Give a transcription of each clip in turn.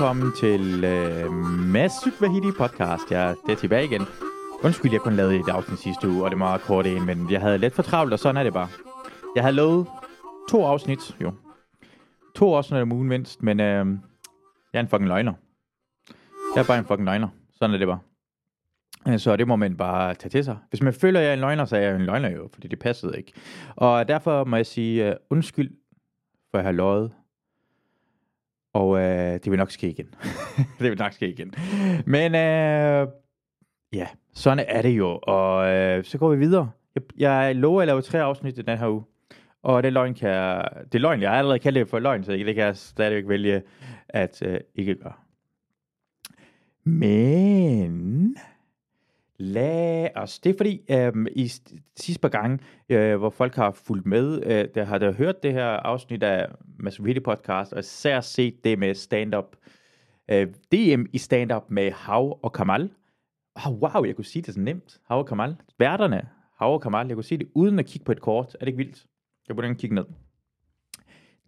velkommen til øh, Masud Vahidi podcast. Jeg er tilbage igen. Undskyld, jeg kun lavede et afsnit sidste uge, og det var meget kort en, men jeg havde lidt for travlt, og sådan er det bare. Jeg havde lavet to afsnit, jo. To afsnit om ugen mindst, men øh, jeg er en fucking løgner. Jeg er bare en fucking løgner. Sådan er det bare. Øh, så det må man bare tage til sig. Hvis man føler, at jeg er en løgner, så er jeg en løgner jo, fordi det passede ikke. Og derfor må jeg sige uh, undskyld for at have løjet. Og øh, det vil nok ske igen. det vil nok ske igen. Men øh, ja, sådan er det jo. Og øh, så går vi videre. Jeg, jeg lover at lave tre afsnit i den her uge. Og det løgn kan jeg, det er løgn, jeg har allerede kaldt det for løgn, så det kan jeg stadigvæk vælge at øh, ikke gøre. Men lad os. Det er fordi, øhm, i sidste par gange, øh, hvor folk har fulgt med, øh, der har der hørt det her afsnit af Masovidi podcast, og især set det med stand-up, øh, DM i stand-up med Hav og Kamal. Oh, wow, jeg kunne sige det så nemt. Hav og Kamal. Værterne, Hav og Kamal. Jeg kunne sige det uden at kigge på et kort. Er det ikke vildt? Jeg burde kigge ned.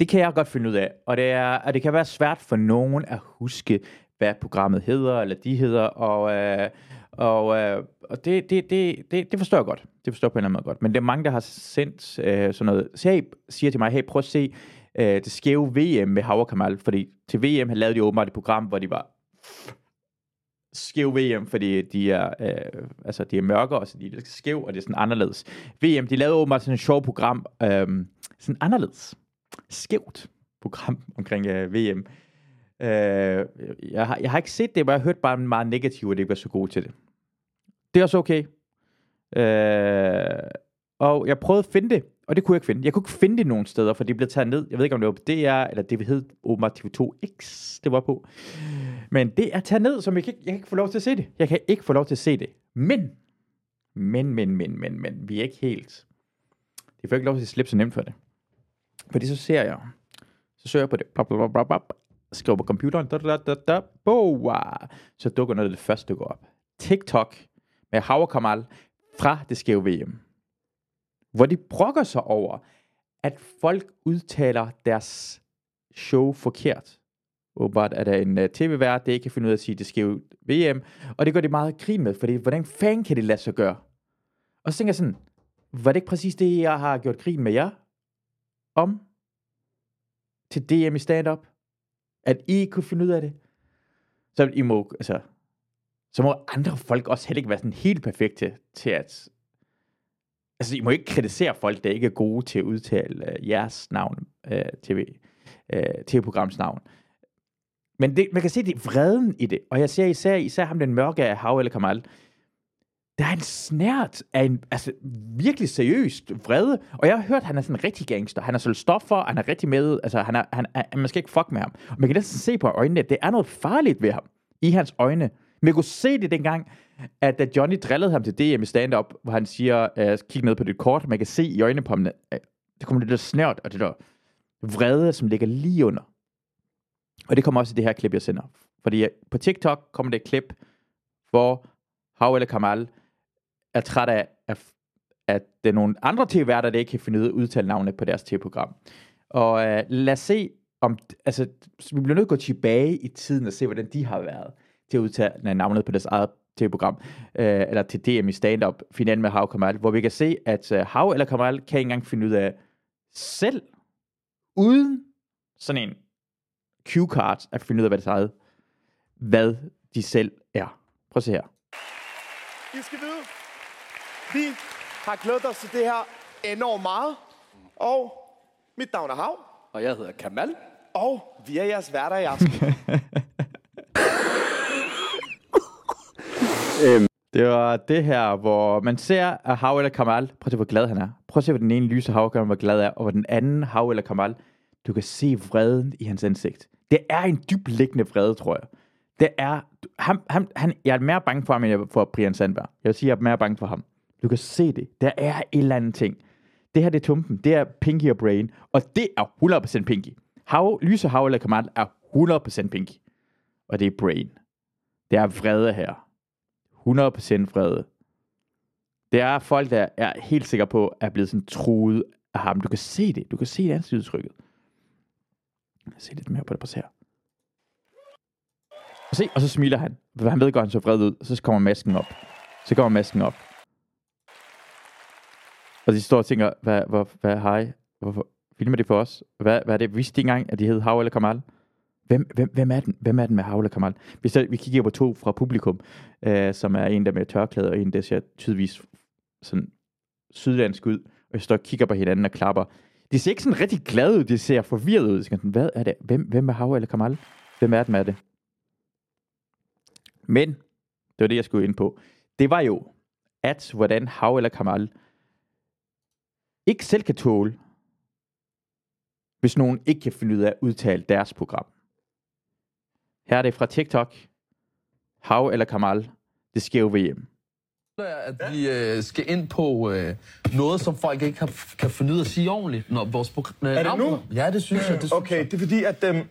Det kan jeg godt finde ud af, og det, er, og det kan være svært for nogen at huske, hvad programmet hedder, eller de hedder, og, øh, og, øh, og det, det, det, det, det forstår jeg godt. Det forstår jeg på en eller anden måde godt. Men det er mange, der har sendt øh, sådan noget, så hey, siger til mig, hey, prøv at se øh, det skæve VM med Hav Kamal, fordi til VM har lavet de åbenbart et program, hvor de var skæv VM, fordi de er, øh, altså, de er mørkere, så de er lidt skæv, og det er sådan anderledes. VM, de lavede åbenbart sådan et sjovt program, øh, sådan anderledes, skævt program omkring øh, VM. Øh, jeg, har, jeg har ikke set det, men jeg har hørt bare meget negativt, at det ikke var så god til det. Det er også okay. Øh, og jeg prøvede at finde det, og det kunne jeg ikke finde. Jeg kunne ikke finde det nogen steder, for det blev taget ned. Jeg ved ikke, om det var på DR, eller det hed åbenbart TV2X, det var på. Men det er taget ned, så jeg kan, ikke, jeg kan ikke få lov til at se det. Jeg kan ikke få lov til at se det. Men, men, men, men, men, men, vi er ikke helt... Det får ikke lov til at slippe så nemt for det. Fordi så ser jeg, så søger jeg på det, bla, bla, bla, bop, skriver på computeren, da, da, da, da, boa, så dukker noget af det første, der går op. TikTok med Hauer Kamal fra det skæve VM. Hvor de brokker sig over, at folk udtaler deres show forkert. Åbenbart er der en uh, tv-vært, der ikke kan finde ud af at sige det skæve VM, og det gør de meget grin med, fordi hvordan fanden kan det lade sig gøre? Og så tænker jeg sådan, var det ikke præcis det, jeg har gjort grin med jer om? Til DM i stand-up? At I kunne finde ud af det? Så I må, altså, så må andre folk også heller ikke være sådan helt perfekte til at... Altså, I må ikke kritisere folk, der ikke er gode til at udtale øh, jeres navn, øh, tv, øh, TV-programs navn. Men det, man kan se det er vreden i det, og jeg ser især, især ham den mørke af Hav eller Kamal, der er en snært af en altså, virkelig seriøst vrede. Og jeg har hørt, at han er sådan en rigtig gangster. Han er solgt stoffer, han er rigtig med. Altså, han er, han er, man skal ikke fuck med ham. Og man kan næsten se på øjnene, at det er noget farligt ved ham. I hans øjne. Men jeg kunne se det dengang, at da Johnny drillede ham til DM i stand-up, hvor han siger, uh, kig ned på dit kort, man kan se i øjnene på ham, øh, det kommer det der snært og det der vrede, som ligger lige under. Og det kommer også i det her klip, jeg sender. Fordi øh, på TikTok kommer det et klip, hvor Hav eller Kamal er træt af, at, at det er nogle andre tv-værter, der ikke kan finde ud af at udtale navnet på deres tv-program. Og øh, lad os se, om, altså, vi bliver nødt til at gå tilbage i tiden og se, hvordan de har været til at udtale navnet på deres eget tv-program, øh, eller til DM i stand-up, finalen med Hav Kamal, hvor vi kan se, at øh, Hav eller Kamal kan ikke engang finde ud af selv, uden sådan en cue-card, at finde ud af, hvad det eget, hvad de selv er. Prøv at se her. I skal vide, vi har glædet os til det her enormt meget. Og mit navn er Hav, Og jeg hedder Kamal. og vi er jeres værter i aften. Øhm. Det var det her, hvor man ser, at Hav eller Kamal, prøv at se, hvor glad han er. Prøv at se, hvor den ene lyse Hav hvor glad er, og hvor den anden Hav eller Kamal, du kan se vreden i hans ansigt. Det er en dybliggende vrede, tror jeg. Det er, ham, ham, han, jeg er mere bange for ham, end jeg for Brian Sandberg. Jeg vil sige, jeg er mere bange for ham. Du kan se det. Der er et eller andet ting. Det her, det er tumpen. Det er Pinky og Brain. Og det er 100% Pinky. Hav, lyse Hav eller Kamal er 100% Pinky. Og det er Brain. Det er vrede her. 100% vrede. Det er folk, der er helt sikre på, at er blevet sådan truet af ham. Du kan se det. Du kan se det ansigtsudtrykket. Se lidt mere på det. Prøv her. Og se, og så smiler han. Han ved godt, han så vred ud. Og så kommer masken op. Så kommer masken op. Og de står og tænker, hvad, hvad, hvad hej? Hvorfor filmer det for os? Hvad, hvad er det? Vidste de engang, at de hed Hav eller Kamal? Hvem, hvem, hvem, er den? hvem er den med Havle Kamal? Vi, så, vi kigger på to fra publikum, øh, som er en der med tørklæde, og en der ser tydeligvis sådan sydlandsk ud. Og jeg står og kigger på hinanden og klapper. De ser ikke sådan rigtig glade ud, de ser forvirret ud. Sådan, hvad er det? Hvem, hvem er Havle Kamal? Hvem er den med det? Men, det var det, jeg skulle ind på. Det var jo, at hvordan Hav eller Kamal ikke selv kan tåle, hvis nogen ikke kan finde ud af at udtale deres program. Her er det fra TikTok. Hav eller Kamal, det sker jo VM. at vi øh, skal ind på øh, noget, som folk ikke kan, kan finde ud af at sige ordentligt, når vores program... Øh, det nu? Ja, det synes jeg. Det synes Okay, det er fordi, at... Øhm,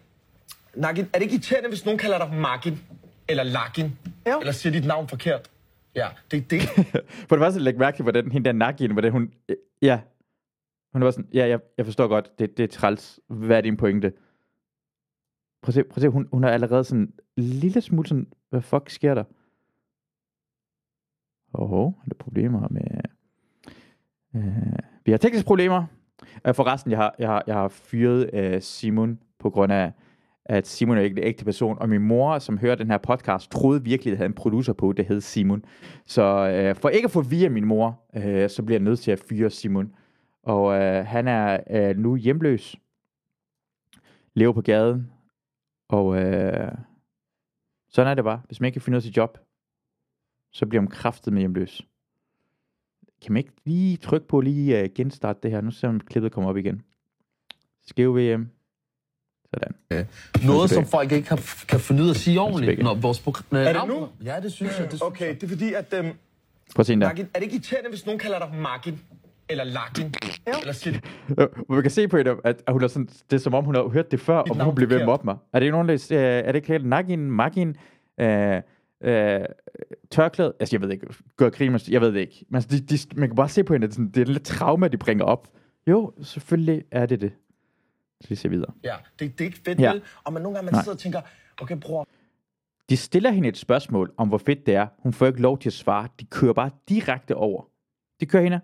Nagin, er det ikke irriterende, hvis nogen kalder dig Magin? Eller Lagin? Jo. Eller siger dit navn forkert? Ja, det er det. For det første lægge mærke til, hvordan hende der Nagin, hvordan hun... øh, Ja. Hun var sådan, ja, jeg, jeg forstår godt, det, det er træls. Hvad er din pointe? Prøv at se, prøv at se hun, hun er allerede sådan en lille smule sådan, hvad fuck sker der? Åh, oh, er der problemer med... Øh, vi har tekniske problemer. Øh, forresten, jeg har, jeg har, jeg har fyret øh, Simon på grund af, at Simon er ikke en ægte person, og min mor, som hører den her podcast, troede virkelig, at havde en producer på, det hed Simon. Så øh, for ikke at få via min mor, øh, så bliver jeg nødt til at fyre Simon. Og øh, han er øh, nu hjemløs, lever på gaden, og øh, sådan er det bare. Hvis man ikke kan finde ud af sit job, så bliver man kraftet med hjemløs. Kan man ikke lige trykke på lige uh, genstarte det her? Nu ser man, klippet kommer op igen. Skæv VM. Sådan. noget, som folk ikke kan, kan finde ud af at sige ordentligt, når vores program... Øh, Er det nu? Ja, det synes jeg. Det synes Okay, det er fordi, at... Øhm, Prøv at se der. Nagin, er det ikke irriterende, hvis nogen kalder dig Magin? Eller? Jo. Eller Øh, hvor man kan se på hende, at hun er sådan, det er som om, hun har hørt det før, og hun bliver ved med at mobbe mig. Er det ikke nogen, der øh, er det ikke helt Nagin, Magin, øh, øh, tørklæde? Altså, jeg ved ikke, gør grin, jeg ved det ikke. Men altså, de, de, man kan bare se på hende, at det er lidt trauma, de bringer op. Jo, selvfølgelig er det det. Så vi ser videre. Ja, det, det er ikke fedt, Ja. ja. vel? Og man nogle gange man Nej. sidder og tænker, okay, bror, De stiller hende et spørgsmål om, hvor fedt det er. Hun får ikke lov til at svare. De kører bare direkte over. De kører hende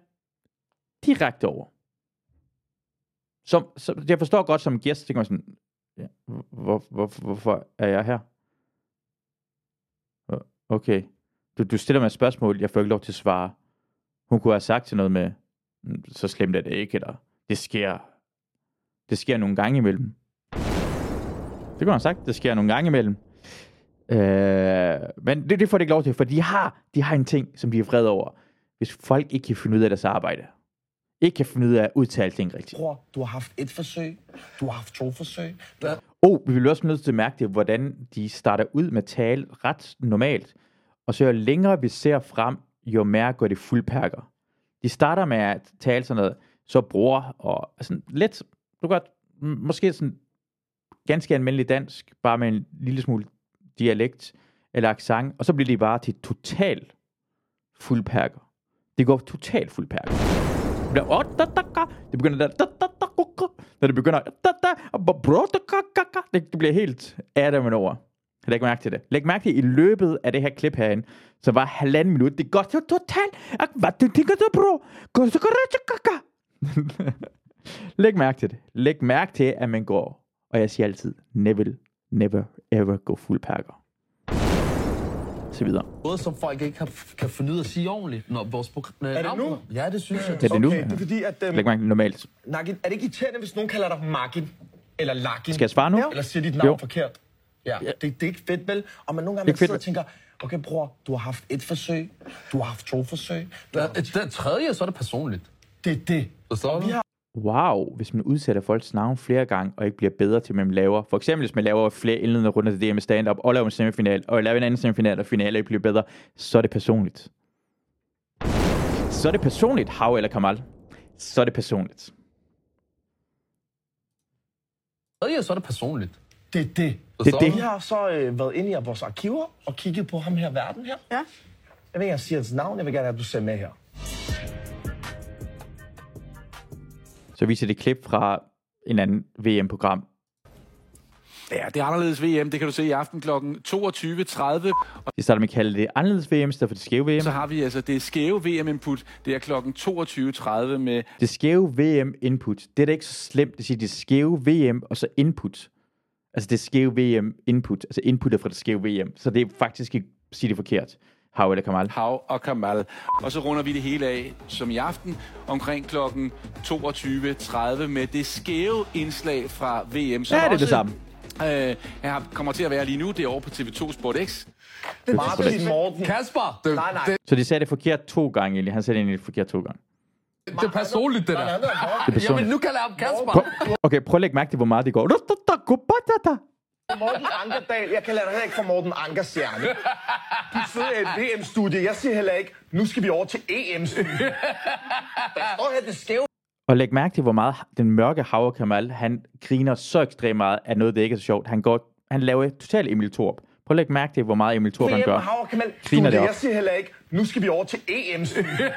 direkte over. Som, så, jeg forstår godt som gæst, tænker man sådan, ja, hvor, hvor, hvorfor er jeg her? Okay. Du, du stiller mig et spørgsmål, jeg får ikke lov til at svare. Hun kunne have sagt til noget med, så slemt er det ikke, eller det sker, det sker nogle gange imellem. Det kunne han have sagt, det sker nogle gange imellem. Øh, men det, det får de ikke lov til, for de har, de har en ting, som de er vrede over. Hvis folk ikke kan finde ud af deres arbejde, ikke kan finde ud af at udtale ting rigtigt. bror, du har haft et forsøg, du har haft to forsøg. Du har... Og vi vil også nødt til at mærke det, hvordan de starter ud med at tale ret normalt, og så jo længere vi ser frem, jo mere går det fuldperker. De starter med at tale sådan noget, så bror, og sådan lidt, du godt, måske sådan ganske almindelig dansk, bare med en lille smule dialekt eller accent, og så bliver de bare til total fuldperker. Det går totalt fuldperker. Det det begynder der, når det begynder, bro, det, bliver helt Adam over. Læg mærke til det. Læg mærke til, i løbet af det her klip herinde, så var halvanden minut, det går så totalt, hvad du tænker du, bro? Går så godt. Læg mærke til det. Læg mærke til, at man går, og jeg siger altid, never, never, ever go full pakker. Så videre. noget, som folk ikke kan, kan finde ud af at sige ordentligt, når vores program... Er det nu? Ja, det synes jeg. Er det nu? Okay, det er fordi, at... Øhm, Læg mærke normalt. Nagin, er det ikke irriterende, hvis nogen kalder dig Magin? Eller Lagin? Skal jeg svare nu? Eller siger dit navn Jo. forkert? Ja, det, det er ikke fedt, vel? Og man nogle gange man sidder og tænker, okay, bror, du har haft et forsøg, du har haft to forsøg. Du har... Det, det tredje, så er det personligt. Det er det. Forstår du? Wow, hvis man udsætter folks navn flere gange, og ikke bliver bedre til, hvad man laver. For eksempel, hvis man laver flere indledende runder til det her med stand-up, og laver en semifinal, og laver en anden semifinal, og finale ikke bliver bedre, så er det personligt. Så er det personligt, Hav eller Kamal. Så er det personligt. Tredje, så er det personligt. det, er det. Det er det. Vi har så øh, været inde i vores arkiver og kigget på ham her verden her. Ja. Jeg vil ikke engang sige hans navn, jeg vil gerne have, at du ser med her. Så viser det klip fra en anden VM-program. Ja, det er anderledes VM. Det kan du se i aften kl. 22.30. Og De starter med at kalde det anderledes VM, stedet for det skæve VM. så har vi altså det skæve VM-input. Det er kl. 22.30 med Det skæve VM input, det er da ikke så slemt. Det siger, det skæve VM og så input. Altså det skæve VM input, altså input er fra det skæve VM. Så det er faktisk ikke, sige det forkert. Hav eller Kamal. Hav og Kamal. Og så runder vi det hele af, som i aften, omkring kl. 22.30 med det skæve indslag fra VM. Som Ja, det er det samme. Øh, her kommer til at være lige nu. Det er over på TV2 Sport X. Martin Morten. Kasper, det, Nej, nej. det, Så de sagde det forkert to gange egentlig. Han sagde det egentlig forkert to gange. det er personligt, det der. Det er Jamen, personligt. nu kalder jeg ham Kasper. Prøv- Okay, prøv at lægge mærke til, hvor meget det går. Morten Ankerdal. Jeg kalder dig heller ikke for Morten Ankerstjerne. Du sidder i et VM-studie. Jeg siger heller ikke, nu skal vi over til EM-studiet. Der står her, det skæve Og læg mærke til, hvor meget den mørke Havre Kamal, han griner så ekstremt meget af noget, det ikke er så sjovt. Han, går, han laver totalt Emil Torp. Prøv at lægge mærke til, hvor meget Emil VM gør. Griner det op. Jeg siger heller ikke, nu skal vi over til EM-studie.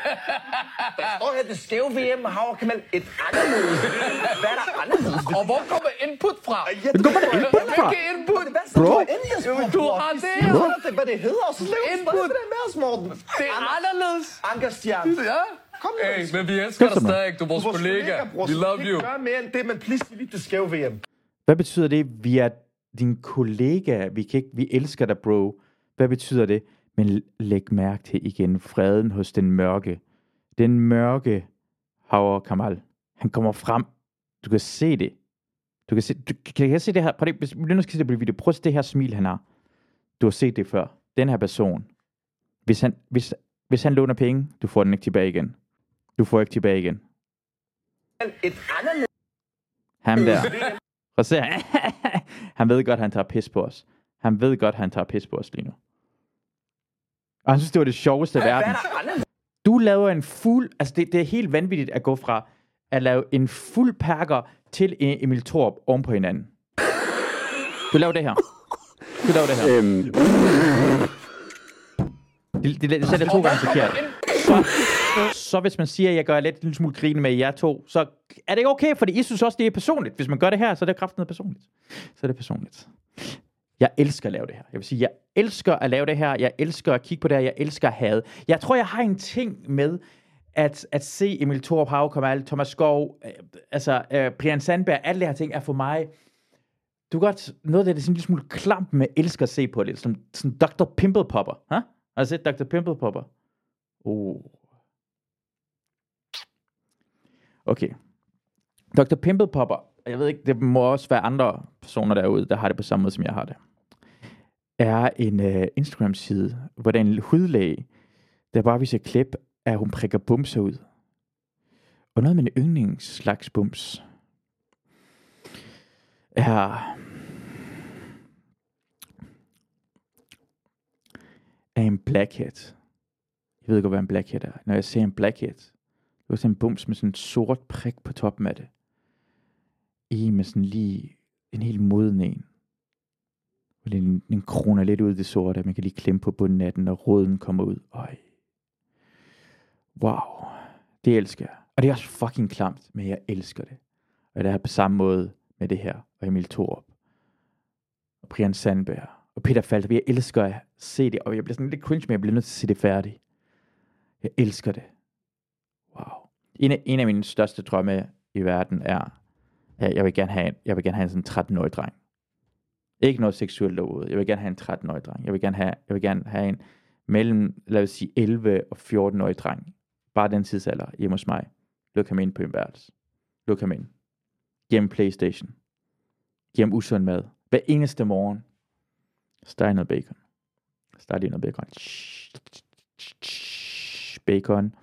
Der står her, det skæve VM Havre Kamal. Et anderledes. Hvad er der anderledes? Og hvor kommer input fra? Ja, Men kommer input fra? Hvilke input? Hvad Bro. der endelig? Du har det. Bro. Det, hvad det hedder, og så lav Input. det med os, Morten. Det er anderledes. Ankerstjerne. Ja. Kom nu. Hey, men vi elsker dig stadig. Du er vores kollega. We love vi you. gør mere end det, men please, lige det skæve VM. Hvad betyder det? Vi er din kollega. Vi, kan ikke, vi elsker dig, bro. Hvad betyder det? Men læg mærke til igen freden hos den mørke. Den mørke Hav Kamal. Han kommer frem. Du kan se det. Du kan se, du, kan jeg se det her? Prøv du nu skal se det på video. Prøv at se det her smil, han har. Du har set det før. Den her person. Hvis han, hvis, hvis han låner penge, du får den ikke tilbage igen. Du får ikke tilbage igen. Et anderledes. Ham der. Og så han ved godt, han tager pis på os. Han ved godt, han tager pis på os lige nu. Og han synes, det var det sjoveste i verden. er? Du laver en fuld... Altså, det, det er helt vanvittigt at gå fra at lave en fuld perker til en Emil Torp oven på hinanden. Du laver det her. Du laver det her. Øhm, Det, det, det, det sætter to gange forkert. Så, så hvis man siger, at jeg gør lidt en lille smule grin med jer to, så er det ikke okay, fordi I synes også, det er personligt. Hvis man gør det her, så er det kraften personligt. Så er det personligt. Jeg elsker at lave det her. Jeg vil sige, jeg elsker at lave det her. Jeg elsker at kigge på det her. Jeg elsker at have. Jeg tror, jeg har en ting med at, at se Emil Thorup, Hav Kamal, Thomas Skov, øh, altså øh, Brian Sandberg, alle de her ting er for mig du kan godt, noget af det er sådan en lille smule klamp med elsker at se på det. Som, som Dr. Pimple Popper. Huh? Har du set Dr. Pimple Popper? Oh. Okay. Dr. Pimple Popper, jeg ved ikke, det må også være andre personer derude, der har det på samme måde, som jeg har det. Er en uh, Instagram-side, hvor der er en hudlæge, der bare viser klip af, at hun prikker bumser ud. Og noget med en yndlingsslags bums er er en blackhead. Jeg ved ikke, hvad en blackhead er. Når jeg ser en blackhead, det er sådan en bums med sådan en sort prik på toppen af det. I med sådan lige en helt moden en. Den, den kroner lidt ud i det sorte, man kan lige klemme på bunden af den, og roden kommer ud. Øj. Wow. Det elsker jeg. Og det er også fucking klamt, men jeg elsker det. Og det er på samme måde med det her, og Emil Thorup, og Brian Sandberg, og Peter Falter. Jeg elsker at se det, og jeg bliver sådan lidt cringe, men jeg bliver nødt til at se det færdigt. Jeg elsker det. En af, en af mine største drømme i verden er, at jeg vil gerne have en, jeg vil gerne have en sådan 13-årig dreng. Ikke noget seksuelt derude. Jeg vil gerne have en 13-årig dreng. Jeg vil gerne have, jeg vil gerne have en mellem, lad os sige, 11 og 14-årig dreng. Bare den tidsalder hjemme hos mig. Luk ham ind på en værelse. Luk ham ind. Giv Playstation. Giv ham usund mad. Hver eneste morgen. Steg noget bacon. Steg lige noget bacon. Bacon.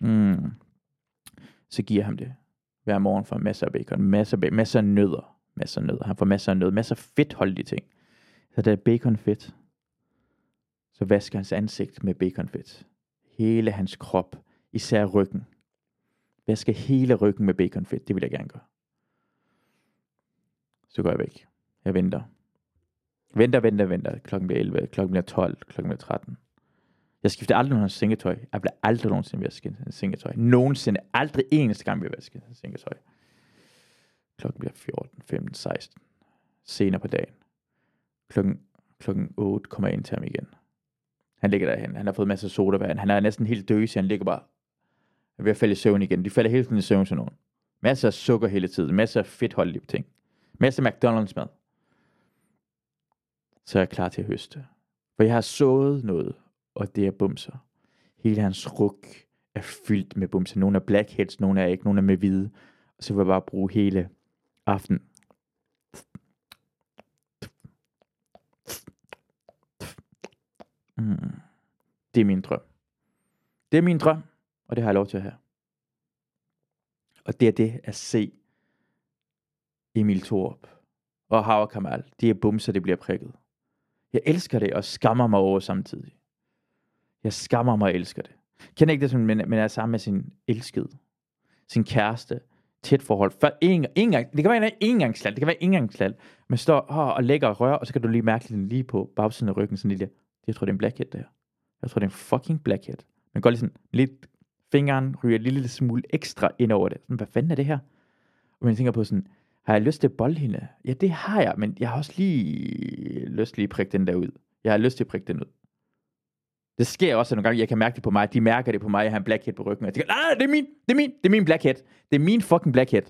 Mm. Så giver ham det. Hver morgen for masser af bacon. Masser af, bacon, masser af nødder. Masser af nødder. Han får masser af nødder. Masser af fedtholdige ting. Så der er bacon fedt. Så vasker hans ansigt med baconfedt. Hele hans krop. Især ryggen. Vasker hele ryggen med baconfedt. Det vil jeg gerne gøre. Så går jeg væk. Jeg venter. Venter, venter, venter. Klokken bliver 11, klokken bliver 12, klokken bliver 13. Jeg skifter aldrig nogen sengetøj. Jeg bliver aldrig nogensinde vasket sengetøj. Nogensinde. Aldrig eneste gang bliver vasket sengetøj. Klokken bliver 14, 15, 16, senere på dagen. Klokken, klokken 8 kommer jeg ind til ham igen. Han ligger derhen. Han har fået masser af sodavand. Han er næsten helt døs. Han ligger bare ved at falde i søvn igen. De falder hele tiden i søvn til nogen. Masser af sukker hele tiden. Masser af fedtholdige ting. Masser af McDonald's mad. Så er jeg klar til at høste. For jeg har sået noget, og det er bumser. Hele hans ruk er fyldt med bumser. Nogle er blackheads, nogle er ikke, nogle er med hvide. Og så vil jeg bare bruge hele aften. Mm. Det er min drøm. Det er min drøm, og det har jeg lov til at have. Og det er det at se Emil Thorup og Hava Kamal. De er bumser, det bliver prikket. Jeg elsker det og skammer mig over samtidig. Jeg skammer mig og elsker det. Kender ikke det, som man, men er sammen med sin elskede, sin kæreste, tæt forhold. For en, en gang, det kan være en engangsland, det kan være en engangsland. Man står oh, og lægger og rører, og så kan du lige mærke den lige på bagsiden af ryggen, sådan lige, jeg tror, det er en blackhead, det her. Jeg tror, det er en fucking blackhead. Man går lige sådan lidt, fingeren ryger en lille smule ekstra ind over det. Sådan, hvad fanden er det her? Og man tænker på sådan, har jeg lyst til at bolde hende? Ja, det har jeg, men jeg har også lige lyst lige at prikke den der ud. Jeg har lyst til at prikke den ud. Det sker også nogle gange, jeg kan mærke det på mig. De mærker det på mig, jeg har en blackhead på ryggen. Og jeg tænker, nej, det er min, det er min, det er min blackhead. Det er min fucking blackhead.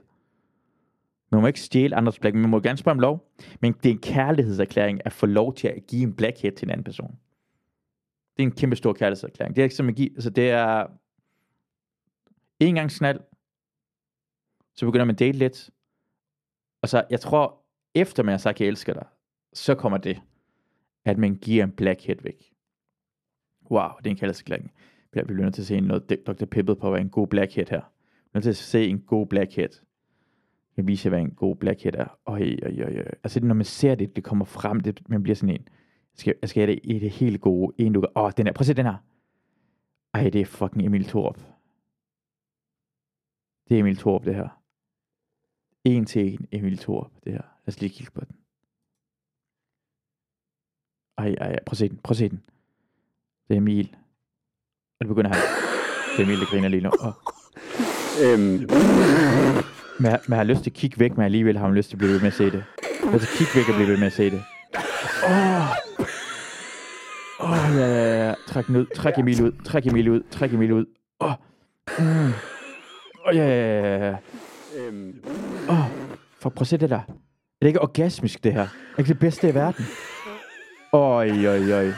Man må ikke stjæle andres blackhead. Man må gerne spørge om lov. Men det er en kærlighedserklæring at få lov til at give en blackhead til en anden person. Det er en kæmpe stor kærlighedserklæring. Det er ikke som at give, altså det er en gang snald, så begynder man at date lidt, og så, jeg tror, efter man har sagt, jeg elsker dig, så kommer det, at man giver en blackhead væk. Wow, det er en kærlighedserklæring. Vi bliver nødt til at se noget Dr. Pippet på, hvad en god blackhead her. Vi nødt til at se en god blackhead. Jeg kan vise hvad en god blackhead er. Øj, øj, øj, øj. Altså, når man ser det, det kommer frem, det, man bliver sådan en. Skal, jeg skal have det i det helt gode. En, du Åh, oh, den her. Prøv at se den her. Ej, det er fucking Emil Thorup. Det er Emil Thorup, det her. En til en Emil Thorup, det her. Lad os lige kigge på den. Ej, ej, ej. Prøv at se den. Prøv at se den. Det er Emil. Og det begynder han. Det er Emil, der griner lige nu. Oh. Øhm, men jeg har lyst til at kigge væk, men alligevel har man lyst til at blive ved med at se det. At kigge væk og blive ved med at se det. Åh, oh. oh, ja, ja, ja. Træk den ud. Træk Emil ud. Træk Emil ud. Træk Emil ud. Åh. Oh. Mm. Oh, ja, ja, ja, ja. øhm, Åh, oh, for prøv at se det der. Er det ikke orgasmisk, det her? Er det ikke det bedste i verden? Øj, øj, øj.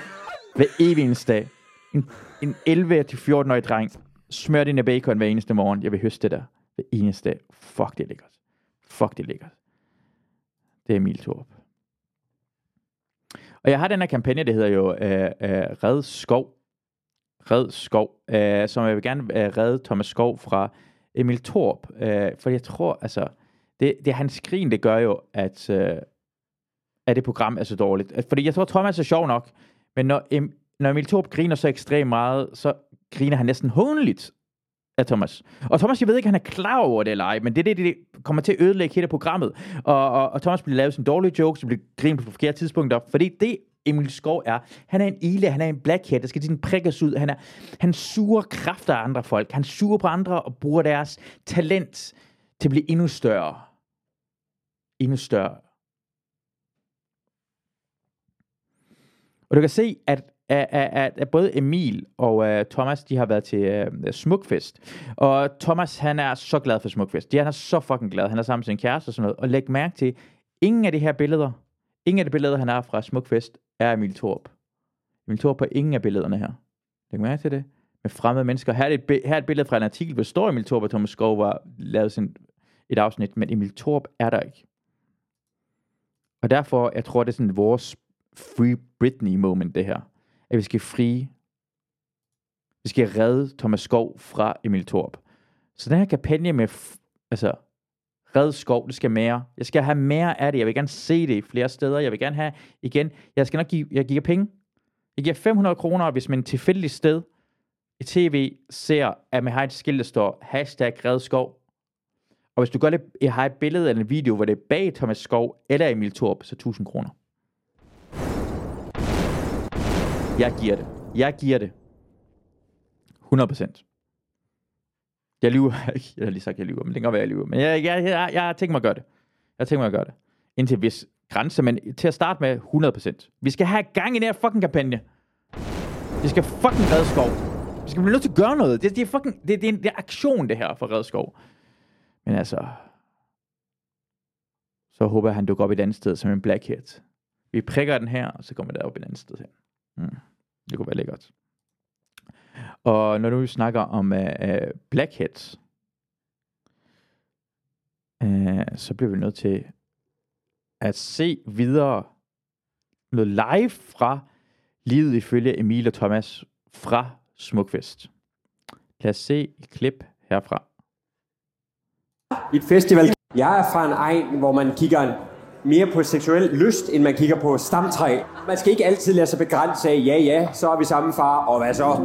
Hver evig eneste dag. En, en 11-14-årig dreng smør din bacon hver eneste morgen. Jeg vil høste det der. Hver eneste dag. Fuck, det er lækkert. Fuck, det er lækkert. Det er Emil Thorup. Og jeg har den her kampagne, der hedder jo øh, øh, Red Skov. Red Skov, øh, som jeg vil gerne øh, redde Thomas Skov fra Emil Torp. Øh, for jeg tror, altså, det, det er hans grin, det gør jo, at, øh, at det program er så dårligt. Fordi jeg tror, Thomas er sjov nok, men når, em, når Emil Thorup griner så ekstremt meget, så griner han næsten håndeligt af Thomas. Og Thomas, jeg ved ikke, han er klar over det eller ej, men det er det, det kommer til at ødelægge hele programmet. Og, og, og Thomas bliver lavet sådan dårlige jokes, bliver grinet på forkerte tidspunkter, fordi det Emil Skov er, han er en ile, han er en blackhead, der skal sådan prikkes ud, han, er, han suger kræfter af andre folk, han suger på andre og bruger deres talent til at blive endnu større. Endnu større. Og du kan se, at, at, at, at både Emil og uh, Thomas, de har været til uh, Smukfest. Og Thomas, han er så glad for Smukfest. Han er så fucking glad. Han er sammen med sin kæreste og sådan noget. Og læg mærke til, ingen af de her billeder, ingen af de billeder, han har fra Smukfest, er Emil Torp. Emil Torp på ingen af billederne her. Læg mærke til det. Med fremmede mennesker. Her er, et, her er et billede fra en artikel, hvor står Emil Torp og Thomas Skov var lavet sin, et afsnit, men Emil Torp er der ikke. Og derfor, jeg tror, det er sådan vores Free Britney moment, det her. At vi skal frie, vi skal redde Thomas Skov fra Emil Torp. Så den her kampagne med, f- altså, red skov, det skal mere. Jeg skal have mere af det. Jeg vil gerne se det i flere steder. Jeg vil gerne have, igen, jeg skal nok give, jeg giver penge. Jeg giver 500 kroner, hvis man tilfældigt sted i tv ser, at man har et skilt, der står hashtag red skov. Og hvis du gør det, jeg har et billede eller en video, hvor det er bag Thomas Skov eller Emil Torp, så 1000 kroner. Jeg giver det. Jeg giver det. 100 procent. Jeg lyver ikke. Jeg har lige sagt, at jeg lyver, men det kan være, jeg lyver. Men jeg, jeg, jeg, jeg har tænkt mig at gøre det. Jeg har tænkt mig at gøre det. Indtil hvis grænse, men til at starte med 100%. Vi skal have gang i den her fucking kampagne. Vi skal fucking redde skov. Vi skal blive nødt til at gøre noget. Det, det er fucking, det, det, er en, det er aktion, det her, for redde skov. Men altså, så håber jeg, han dukker op et andet sted som en blackhead. Vi prikker den her, og så kommer der op et andet sted her. Mm. Det kunne være lækkert. Og når nu vi snakker om uh, uh, blackheads, uh, så bliver vi nødt til at se videre noget live fra livet ifølge Emil og Thomas fra Smukfest. Lad os se et klip herfra. Et festival. Jeg er fra en egen, hvor man kigger mere på seksuel lyst, end man kigger på stamtræ. Man skal ikke altid lade sig begrænse af, ja ja, så er vi samme far, og hvad så? Og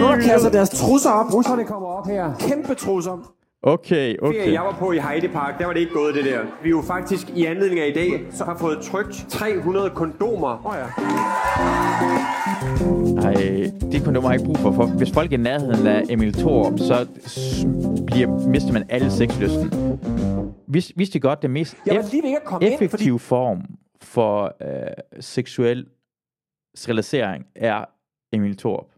nu der kaster deres trusser op. Russerne kommer op her. Kæmpe trusser. Okay, ferie, okay. jeg var på i Heide Park, der var det ikke gået det der. Vi er jo faktisk i anledning af i dag, så har fået trykt 300 kondomer. Åh oh, ja. Ej, det kunne du ikke brug for, for hvis folk er i nærheden af Emil Thor, så bliver, mister man alle sexlysten. Vis, vidste I godt, det mest Jeg var lige ved at komme ind, effektive form for øh, seksuel sterilisering er Emil Thorup.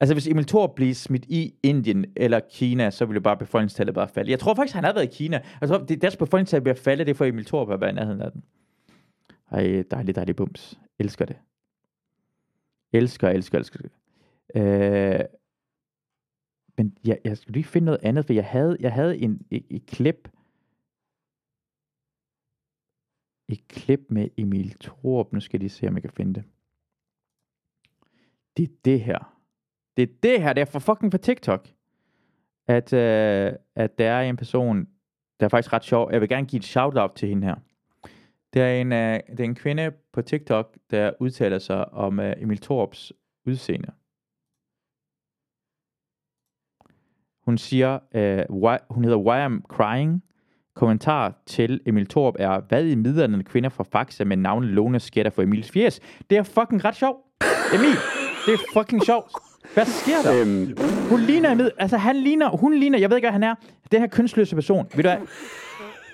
Altså, hvis Emil Thorup bliver smidt i Indien eller Kina, så ville bare befolkningstallet bare falde. Jeg tror faktisk, han har været i Kina. Jeg tror, det deres befolkningstal bliver faldet, det er for Emil Thorup at være i nærheden af den. Ej, dejligt, dejligt bums. Elsker det. Elsker, elsker, elsker det. Øh, men jeg, jeg skulle lige finde noget andet, for jeg havde, jeg havde en, et, et klip, et klip med Emil Thorup. Nu skal jeg lige se, om jeg kan finde det. Det er det her. Det er det her, det er for fucking fra TikTok. At, øh, at der er en person, der er faktisk ret sjov. Jeg vil gerne give et shout-out til hende her. Det er en, øh, det er en kvinde på TikTok, der udtaler sig om øh, Emil Thorups udseende. Hun siger, øh, why, hun hedder Why I'm Crying. Kommentar til Emil Thorup er, hvad i midlerne kvinder fra Faxe med navnet Lone skætter for Emils fjes? Det er fucking ret sjovt. Emil, det er fucking sjovt. Hvad sker der? Øhm, Hun ligner, med, altså han ligner, hun ligner, jeg ved ikke, hvad han er, den her kønsløse person. Ved du hvad?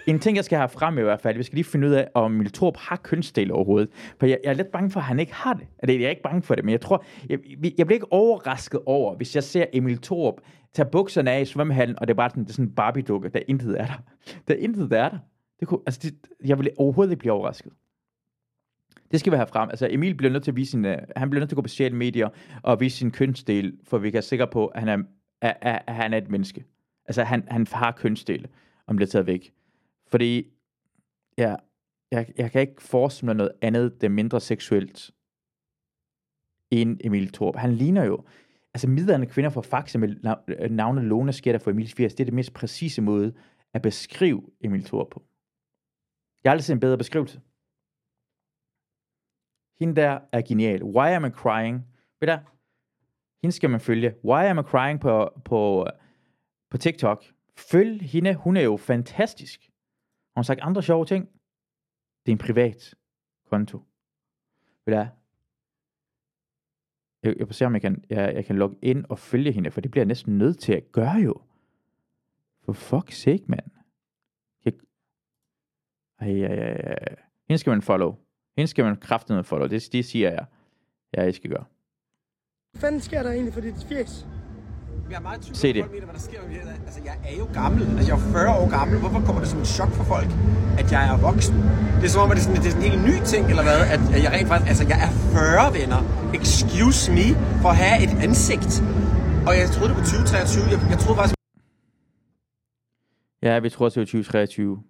En ting, jeg skal have frem i hvert fald, vi skal lige finde ud af, om Emil Thorup har kønsdel overhovedet. For jeg, jeg er lidt bange for, at han ikke har det. Altså, jeg er ikke bange for det, men jeg tror, jeg, jeg bliver ikke overrasket over, hvis jeg ser Emil Thorup tage bukserne af i svømmehallen, og det er bare sådan, det er sådan en Barbie-dukke, der intet er der. Der er intet, der er der. Det kunne, altså, det, jeg ville overhovedet ikke blive overrasket. Det skal vi have frem. Altså, Emil bliver nødt til at vise sin, øh, han bliver nødt til at gå på sociale medier og vise sin kønsdel, for vi kan være sikre på, at han er, at, at, at han er et menneske. Altså, han, han har kønsdel, om det bliver taget væk. Fordi, ja, jeg, jeg kan ikke forestille mig noget andet, der mindre seksuelt, end Emil Thorup. Han ligner jo, altså midlerne kvinder fra Faxe med øh, navnet Lone Skætter for Emil Fiers, det er det mest præcise måde at beskrive Emil Thorup på. Jeg har aldrig set en bedre beskrivelse. Hende der er genial. Why am I crying? Ved der? hende skal man følge. Why am I crying på, på, på TikTok? Følg hende, hun er jo fantastisk. Hun Har sagt andre sjove ting? Det er en privat konto. Ved der? Jeg, jeg se, om jeg kan, jeg, jeg kan logge ind og følge hende, for det bliver jeg næsten nødt til at gøre jo. For fuck's sake, mand. Jeg... Ej, ej, ej, ej. Hende skal man follow. Hende skal man kraftedeme follow. Det, det siger jeg. Ja, jeg skal gøre. Hvad fanden sker der egentlig for dit fjes? Jeg er meget tvivl, Se det. Folk mener, hvad der sker med det. Altså, jeg er jo gammel. Altså, jeg er 40 år gammel. Hvorfor kommer det som et chok for folk, at jeg er voksen? Det er som om, at det er sådan, det er sådan en helt ny ting, eller hvad? At jeg rent faktisk... Altså, jeg er 40 venner. Excuse me. For at have et ansigt. Og jeg troede, det var 2023. Jeg, jeg troede faktisk... Ja, vi tror, det er 2023.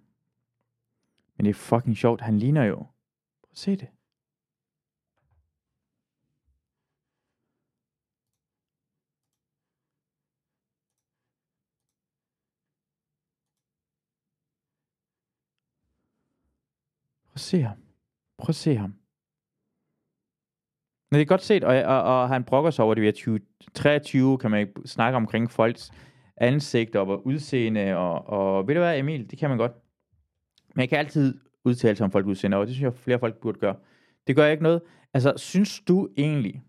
Men det er fucking sjovt. Han ligner jo. Prøv at se det. At se ham. Prøv at se ham. Men det er godt set, og, og, og han brokker sig over, at vi er 23, kan man ikke snakke omkring folks ansigter og udseende, og, og ved du hvad, Emil, det kan man godt. Men jeg kan altid udtale sig om folk udseende, og det synes jeg, flere folk burde gøre. Det gør jeg ikke noget. Altså, synes du egentlig,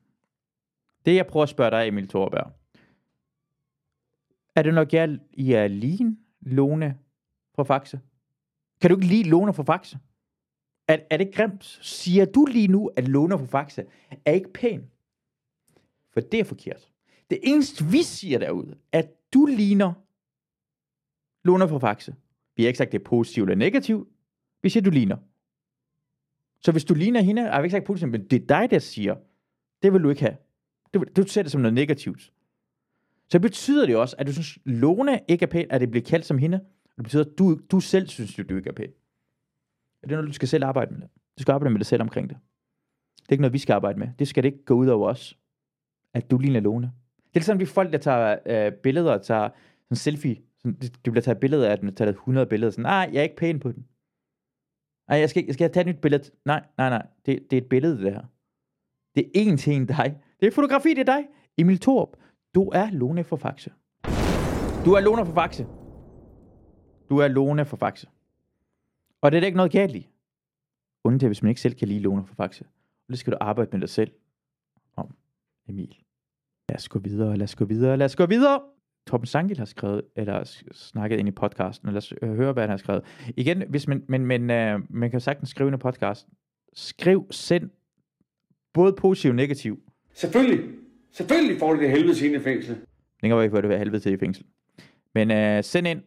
det jeg prøver at spørge dig, Emil Thorberg, er det nok jeg, I er lige Lone fra Faxe? Kan du ikke lide Lone fra Faxe? Er, er det grimt? Siger du lige nu, at Lone på Faxe er ikke pæn? For det er forkert. Det eneste, vi siger derude, at du ligner Lone på Faxe. Vi har ikke sagt, det er positivt eller negativt. Vi siger, du ligner. Så hvis du ligner hende, har vi ikke sagt positivt, men det er dig, der siger, det vil du ikke have. Du, du ser det som noget negativt. Så betyder det også, at du synes, Lone ikke er pæn, at det bliver kaldt som hende. Det betyder, at du, du selv synes, du ikke er pæn. Er det noget, du skal selv arbejde med det? Du skal arbejde med dig selv omkring det. Det er ikke noget, vi skal arbejde med. Det skal det ikke gå ud over os. At du ligner Lone. Det er sådan, vi folk, der tager øh, billeder og tager sådan selfie. Sådan, de, de bliver taget billeder af den, og tager 100 billeder. Sådan, nej, jeg er ikke pæn på den. Nej, jeg skal, jeg skal tage et nyt billede. Nej, nej, nej. Det, det er et billede, det her. Det er en til en dig. Det er fotografi, det er dig. Emil Thorup, du er Lone for Faxe. Du er Lone for Faxe. Du er Lone for Faxe. Og det er der ikke noget galt i. Undtagen, hvis man ikke selv kan lide Lone for Faxe. Og det skal du arbejde med dig selv om, Emil. Lad os gå videre, lad os gå videre, lad os gå videre. Torben Sangel har skrevet, eller snakket ind i podcasten, og lad os øh, høre, hvad han har skrevet. Igen, hvis man, men, men øh, man kan sagtens skrive ind i podcasten. Skriv, send, både positiv og negativ. Selvfølgelig. Selvfølgelig får de det helvede sine i fængsel. Det kan ikke, hvor det være helvede til i fængsel. Men øh, send ind,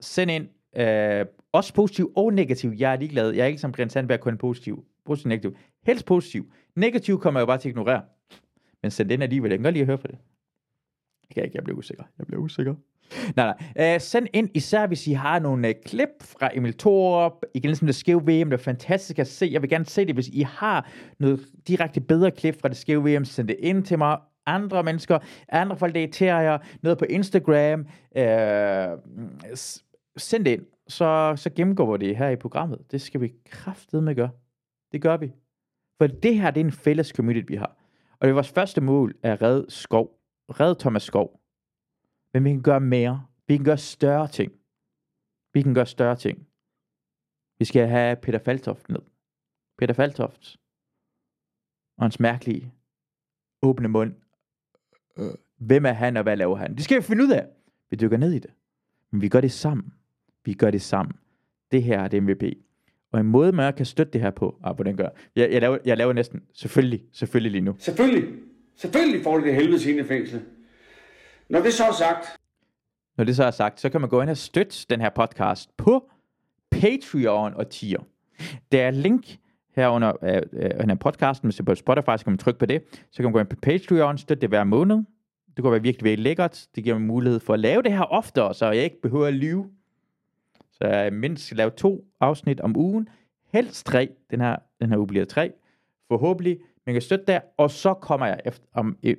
send ind, øh, også positiv og negativ. Jeg er ligeglad. Jeg er ikke som Brian Sandberg kun positiv. Positiv og negativ. Helst positiv. Negativ kommer jeg jo bare til at ignorere. Men send den alligevel. Jeg kan godt lige at høre på det. Jeg kan ikke, jeg bliver usikker. Jeg bliver usikker. Nej, nej. Øh, send ind, især hvis I har nogle øh, klip fra Emil Thorup. Igen som det skæve VM, det er fantastisk at se. Jeg vil gerne se det, hvis I har noget direkte bedre klip fra det skæve VM. Send det ind til mig. Andre mennesker, andre folk, der irriterer jer. Noget på Instagram. øh, send det ind. Så, så gennemgår vi det her i programmet. Det skal vi kraftedeme gøre. Det gør vi. For det her, det er en fælles community, vi har. Og det er vores første mål at redde skov. Red Thomas Skov. Men vi kan gøre mere. Vi kan gøre større ting. Vi kan gøre større ting. Vi skal have Peter Faltoft ned. Peter Faltoft. Og hans mærkelige åbne mund. Øh, hvem er han, og hvad laver han? Det skal vi finde ud af. Vi dykker ned i det. Men vi gør det sammen. Vi gør det sammen. Det her er det MVP. Og en måde, man kan støtte det her på, ah, hvordan gør jeg? Jeg laver, jeg laver næsten, selvfølgelig, selvfølgelig lige nu. Selvfølgelig. Selvfølgelig får de det helvede sine fængsel. Når det så er sagt, Når det så er sagt, så kan man gå ind og støtte den her podcast på Patreon og Tier. Der er link øh, øh, her podcasten, hvis er på Spotify, så kan man trykke på det. Så kan man gå ind på Patreon, støtte det hver måned. Det kunne være virkelig, virkelig lækkert. Det giver mig mulighed for at lave det her oftere, så jeg ikke behøver at lyve. Så øh, jeg mindst skal lave to afsnit om ugen. Helst tre. Den her, den her uge bliver tre. Forhåbentlig. Man kan støtte der. Og så kommer jeg efter, om, et,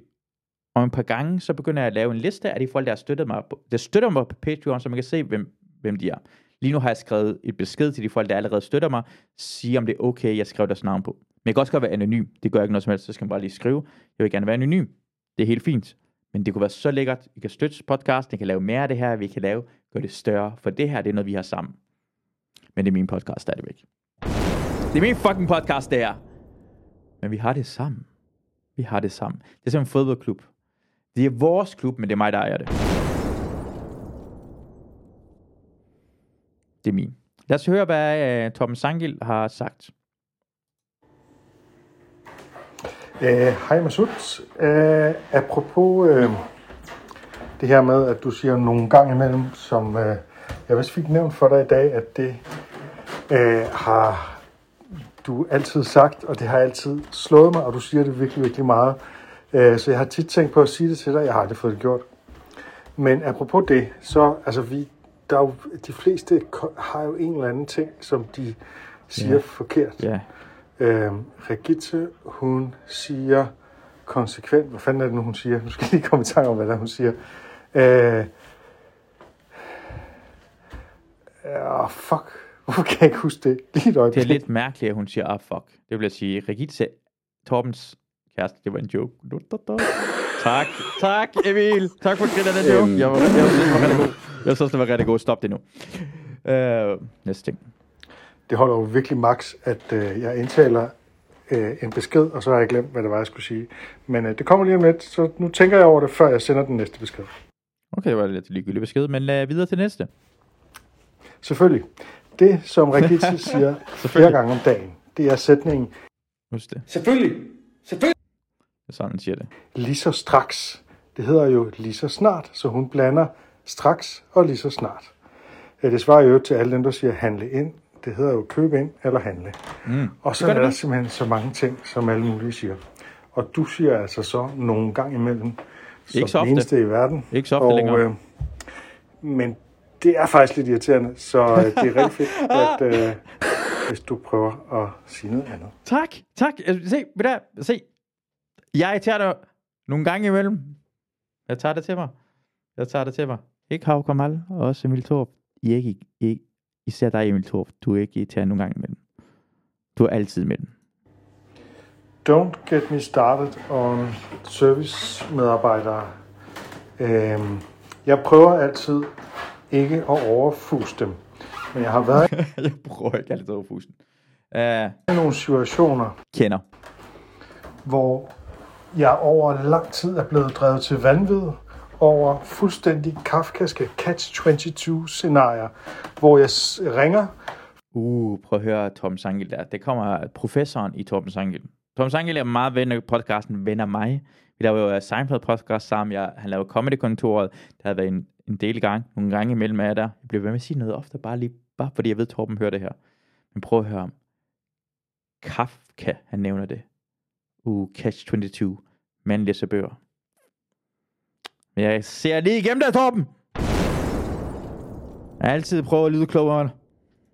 om et par gange, så begynder jeg at lave en liste af de folk, der har støttet mig, på- der støtter mig på Patreon, så man kan se, hvem, hvem de er. Lige nu har jeg skrevet et besked til de folk, der allerede støtter mig, sige om det er okay, jeg skriver deres navn på. Men jeg kan også godt være anonym. Det gør ikke noget som helst, så skal man bare lige skrive. Jeg vil gerne være anonym. Det er helt fint. Men det kunne være så lækkert. I kan støtte podcasten, I kan lave mere af det her, vi kan lave, gøre det større. For det her, det er noget, vi har sammen. Men det er min podcast stadigvæk. Det er min fucking podcast, det her. Men vi har det sammen. Vi har det sammen. Det er som en fodboldklub. Det er vores klub, men det er mig, der ejer det. Det er min. Lad os høre, hvad uh, Torben Sangil har sagt. Øh, hej uh, Masud. Uh, apropos uh, det her med, at du siger nogle gange imellem, som øh, jeg vist fik nævnt for dig i dag, at det øh, har du altid sagt, og det har altid slået mig, og du siger det virkelig, virkelig meget. Øh, så jeg har tit tænkt på at sige det til dig, jeg har aldrig fået det gjort. Men apropos det, så altså vi, der er jo, de fleste har jo en eller anden ting, som de siger Ja. forkert. Ja. Øhm, Regitte, hun siger konsekvent, hvad fanden er det nu, hun siger? Nu skal jeg lige komme i tanke om, hvad det er, hun siger. Øh, ja, fuck. Hvorfor kan jeg ikke huske det? Lige et Det er lidt mærkeligt, at hun siger, ah fuck. Det vil jeg sige, Regitze, Torbens kæreste, det var en joke. Tak, tak Emil. Tak for at den joke. Jeg, var, jeg, jeg, synes, det var rigtig god. Jeg synes, det var rigtig god. Stop det nu. Uh, næste ting. Det holder jo virkelig max, at øh, jeg indtaler øh, en besked, og så har jeg glemt, hvad det var, jeg skulle sige. Men øh, det kommer lige om lidt, så nu tænker jeg over det, før jeg sender den næste besked. Okay, det var lidt ligegyldig besked, men uh, videre til næste. Selvfølgelig. det, som Regitze siger flere gange om dagen, det er sætningen, Husk det. Selvfølgelig. Selvfølgelig. Det er sådan, siger det. lige så straks. Det hedder jo lige så snart, så hun blander straks og lige så snart. Øh, Det svarer jo til alle dem, der siger handle ind. Det hedder jo købe ind eller handle. Mm. Og så Det er det der simpelthen så mange ting, som alle mulige siger. Og du siger altså så nogle gange imellem, Ikke så den ofte. eneste i verden. Ikke så ofte og, længere. Øh, men det er faktisk lidt irriterende, så øh, det er rigtig fedt, at øh, hvis du prøver at sige noget andet. Tak, tak. Altså, Se, hvad? se. Jeg tager det nogle gange imellem. Jeg tager det til mig. Jeg tager det til mig. Ikke Hav Kamal, og også Emil Thorup. I er ikke, ikke, især dig, Emil Thorup. Du er ikke irriterende nogle gange imellem. Du er altid imellem. Don't get me started on servicemedarbejdere. Øhm, jeg prøver altid ikke at overfuse dem. Men jeg har været jeg prøver ikke altid at fusen. Uh, i nogle situationer, kender. hvor jeg over lang tid er blevet drevet til vanvid over fuldstændig kafkaske catch-22-scenarier, hvor jeg ringer Uh, prøv at høre Tom Sangel der. Det kommer professoren i Torben Sangel. Thomas Angel er meget ven af podcasten Ven af mig. Vi laver jo Seinfeld podcast sammen. Jeg, han laver Comedy-kontoret. Der har været en, en del gang. Nogle gange imellem er der. Jeg bliver ved med at sige noget ofte, bare, lige, bare fordi jeg ved, Torben hører det her. Men prøv at høre om. Kafka, han nævner det. Uh, Catch 22. Mand læser bøger. Men jeg ser lige igennem dig, Torben. Jeg altid prøver at lyde klogere.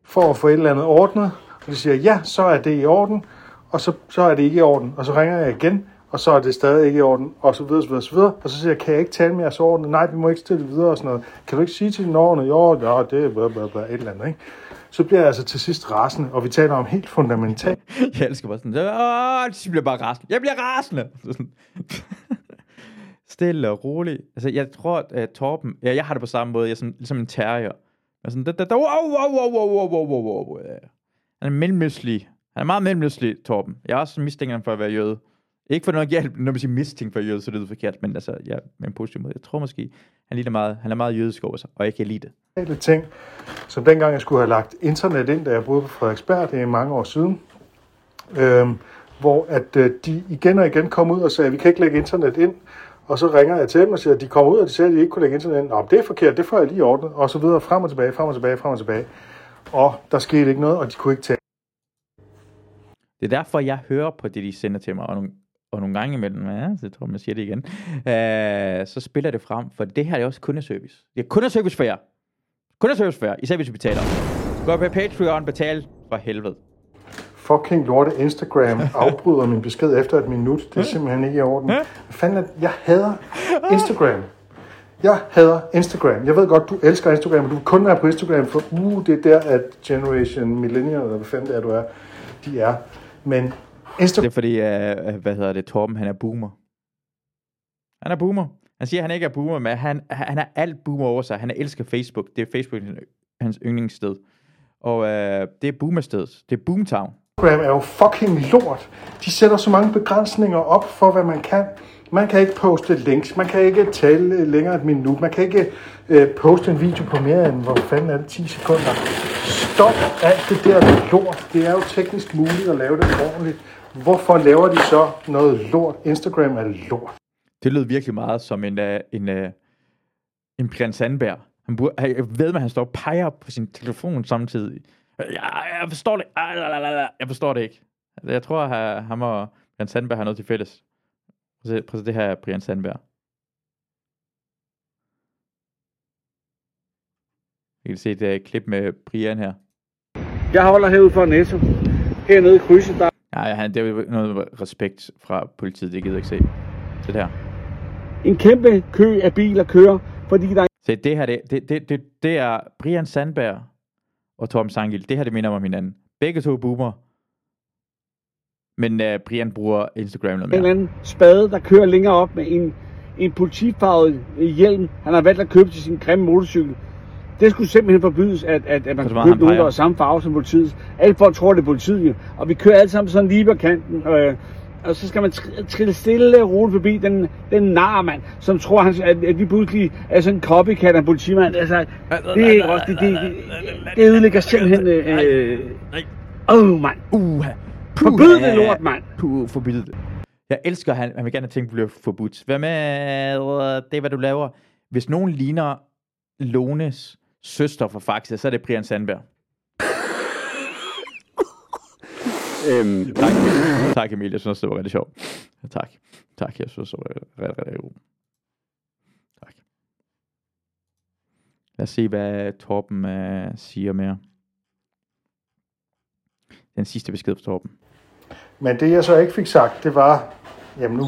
for at få et eller andet ordnet, og de siger, ja, så er det i orden, og så, så er det ikke i orden, og så ringer jeg igen, og så er det stadig ikke i orden, og så videre, så videre, så videre, og så siger jeg, kan jeg ikke tale med jeres ordnet? Nej, vi må ikke stille videre og sådan noget. Kan du ikke sige til din ordne, jo, ja, det er bla, bla, bla, et eller andet, ikke? Så bliver jeg altså til sidst rasende, og vi taler om helt fundamentalt. Jeg elsker bare sådan, åh, jeg bliver bare rasende. Jeg bliver rasende. Sådan. Stille og roligt. Altså, jeg tror, at Torben, ja, jeg har det på samme måde, jeg er sådan, ligesom en terrier. Jeg er sådan, da, da, da, wow, wow, wow, wow, wow, wow, wow, wow. wow. Han er mellemøstlig. Han er meget mellemløslig, Torben. Jeg er også mistænker ham for at være jøde. Ikke for noget galt, når man siger mistænkt for jøde, så lyder det forkert, men altså, ja, med en positiv måde. Jeg tror måske, han, lider meget, han er meget jødisk over sig, og jeg kan lide det. Det ting, som dengang jeg skulle have lagt internet ind, da jeg boede på Frederiksberg, det er mange år siden, øhm, hvor at øh, de igen og igen kom ud og sagde, vi kan ikke lægge internet ind, og så ringer jeg til dem og siger, at de kommer ud, og de siger, at de ikke kunne lægge internet ind. Nå, det er forkert, det får jeg lige ordnet, og så videre, frem og tilbage, frem og tilbage, frem og tilbage. Og der skete ikke noget, og de kunne ikke tage. Det er derfor, jeg hører på det, de sender til mig, og nogle, og nogle gange imellem, ja, så tror, man siger det igen, øh, så spiller det frem, for det her er også kundeservice. Det er kundeservice for jer. Kundeservice for jer, især hvis vi betaler. Gå på Patreon, betal for helvede. Fucking lorte Instagram afbryder min besked efter et minut. Det er simpelthen ikke i orden. Fanden er? Jeg hader Instagram. Jeg hader Instagram. Jeg ved godt, du elsker Instagram, men du kun være på Instagram, for uh, det er der, at Generation Millennial, eller hvad fanden det er, du er, de er. Men Instagram... Det er fordi, uh, hvad hedder det, Torben, han er boomer. Han er boomer. Han siger, at han ikke er boomer, men han, han er alt boomer over sig. Han elsker Facebook. Det er Facebook hans yndlingssted. Og uh, det er boomerstedet. Det er boomtown. Instagram er jo fucking lort. De sætter så mange begrænsninger op for, hvad man kan. Man kan ikke poste links, man kan ikke tale længere et minut, man kan ikke øh, poste en video på mere end, hvor fanden er det, 10 sekunder. Stop alt det der lort. Det er jo teknisk muligt at lave det ordentligt. Hvorfor laver de så noget lort? Instagram er lort. Det lød virkelig meget som en, uh, en, uh, en Brian Sandberg. Han burde, jeg ved, at han står og peger på sin telefon samtidig. Jeg, jeg forstår det. Ah, jeg forstår det ikke. Altså, jeg tror, at øh, ham og Brian Sandberg har noget til fælles. Prøv at se, det her Brian Sandberg. I kan se et uh, klip med Brian her. Jeg holder herude for Netto. Hernede i krydset, der... Ja, ja, han- det er noget respekt fra politiet, det gider jeg ikke se. Se der. En kæmpe kø af biler kører, fordi der Se, det her, det, det, det, det, det er Brian Sandberg og Torben Sangil. Det her, det minder mig om hinanden. Begge to er boomer. Men uh, Brian bruger Instagram noget en mere. eller anden spade, der kører længere op med en, en politifarvet hjelm. Han har valgt at købe til sin grimme motorcykel. Det skulle simpelthen forbydes, at, at, at man Så kunne købe nogen, der var samme farve som politiet. Alle folk tror, det er politiet, og vi kører alle sammen sådan lige på kanten. Øh, og så skal man tr- trille stille og roligt forbi den, den nar, mand, som tror, han, at, at vi pludselig er sådan en copycat af en politimand. Altså, det er også, det, det, det, ødelægger simpelthen... Øh, Åh, oh, mand. Uha. Forbyd det lort, mand. Puh, forbyd det. Jeg elsker, han, han vil gerne have ting bliver forbudt. Hvad med det, hvad du laver? Hvis nogen ligner Lones søster fra Faxe, så er det Brian Sandberg. Øhm, Tak, tak Emil. Jeg synes, det var rigtig sjovt. Tak. Tak, jeg synes, det var rigtig, rigtig god. Tak. Lad os se, hvad Torben uh, siger mere. Den sidste besked fra Torben. Men det jeg så ikke fik sagt, det var, jamen nu,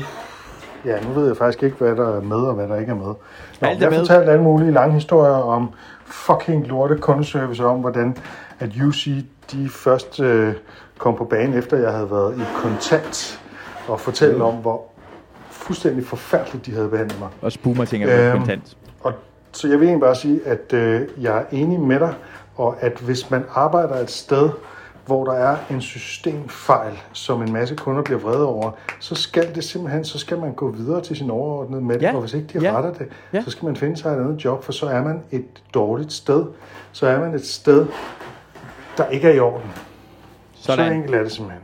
ja, nu ved jeg faktisk ikke, hvad der er med og hvad der ikke er med. Nå, Alt er jeg med. fortalte alle mulige lange historier om fucking lorte kundeservice, om hvordan at UC de først øh, kom på banen, efter jeg havde været i kontant, og fortælle om, hvor fuldstændig forfærdeligt de havde behandlet mig. Og Spuma tænker jeg Øhm, kontant. Og så jeg vil egentlig bare sige, at øh, jeg er enig med dig, og at hvis man arbejder et sted, hvor der er en systemfejl, som en masse kunder bliver vrede over, så skal det simpelthen, så skal man gå videre til sin overordnede med det, Ja. og hvis ikke de Ja. retter det, Ja. så skal man finde sig et andet job, for så er man et dårligt sted. Så er man et sted, der ikke er i orden. Sådan. Så enkelt er det simpelthen.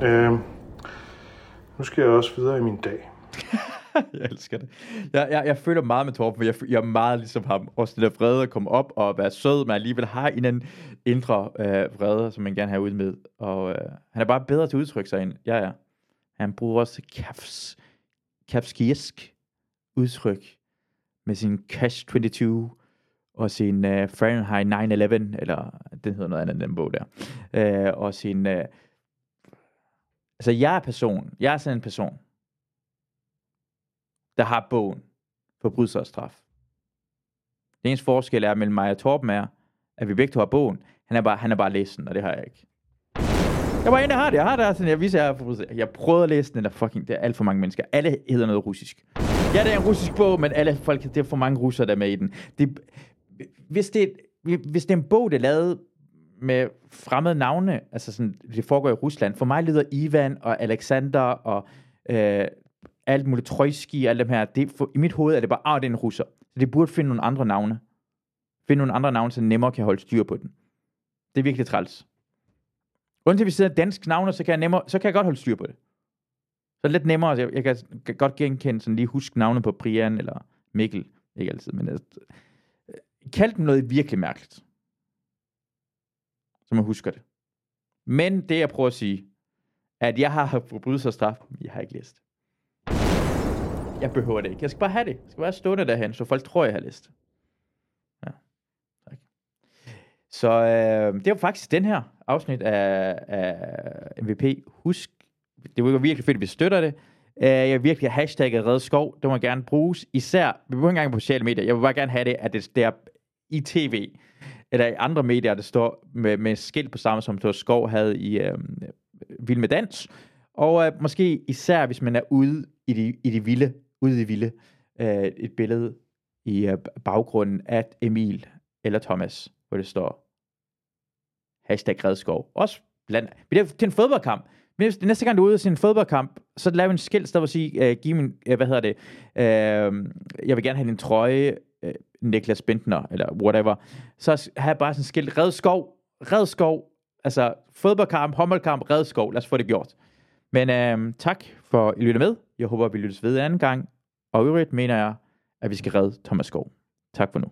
Nå. Øhm, nu skal jeg også videre i min dag. jeg elsker det. Jeg, jeg, jeg føler meget med Torben, for jeg, jeg er meget ligesom ham. Også det der vrede at komme op og være sød, men alligevel har en anden indre øh, vrede, som man gerne har ud med. Og øh, han er bare bedre til at udtrykke sig end jeg er. Han bruger også kafs, kafskisk udtryk med sin Cash 22 og sin øh, Fahrenheit 911, eller den hedder noget andet end den bog der. Øh, og sin... Øh, altså, jeg er person. Jeg er sådan en person, der har bogen Forbrydelse og straf. Det eneste forskel er mellem mig og Torben er, at vi begge to har bogen. Han er bare, han er bare læst den, og det har jeg ikke. Jeg var inde der har det. Jeg har det sådan, jeg viser jeg har Jeg prøvede at læse den, der fucking, det er alt for mange mennesker. Alle hedder noget russisk. Ja, det er en russisk bog, men alle folk, det er for mange russere, der er med i den. Det, hvis, det, hvis det er en bog, der er lavet med fremmede navne, altså sådan, det foregår i Rusland. For mig lyder Ivan og Alexander og øh, alt muligt Trojski og alle dem her. Det, for, I mit hoved er det bare, ah, det er en russer. Så det burde finde nogle andre navne. Finde nogle andre navne, så nemmere kan holde styr på den. Det er virkelig træls. Undtil vi sidder dansk navne, så kan, jeg nemmere, så kan jeg godt holde styr på det. Så er det lidt nemmere. Altså, jeg, jeg kan, kan godt genkende, sådan lige huske navne på Brian eller Mikkel. Ikke altid, men altså, øh, kald dem noget virkelig mærkeligt. Så man husker det. Men det, jeg prøver at sige, er, at jeg har forbrydelse og straf, men jeg har ikke læst. Jeg behøver det ikke. Jeg skal bare have det. Jeg skal bare stå derhen, så folk tror, jeg har læst. Ja, tak. Så øh, det var faktisk den her afsnit af, af MVP. Husk, det var virkelig fedt, at vi støtter det. Uh, jeg vil virkelig have hashtagget Red Skov. Det må gerne bruges. Især, vi behøver ikke engang på sociale medier. Jeg vil bare gerne have det, at det der i tv, eller i andre medier, der står med, med skilt på samme, som Thor Skov havde i øh, Vild med Dans. Og øh, måske især, hvis man er ude i de, i de vilde, ude i de vilde, øh, et billede i øh, baggrunden af Emil eller Thomas, hvor det står hashtag Redskov. Også blandt, det til en fodboldkamp. Hvis næste gang du er ude til en fodboldkamp, så lav en skilt, der vil sige, uh, giv min, uh, hvad hedder det, uh, jeg vil gerne have en trøje, uh, Niklas Bentner, eller whatever. Så have bare sådan en skilt, Red Skov, Red Skov, altså fodboldkamp, håndboldkamp, Red Skov, lad os få det gjort. Men uh, tak for at I lytter med. Jeg håber, vi lyttes ved en anden gang. Og i øvrigt mener jeg, at vi skal redde Thomas Skov. Tak for nu.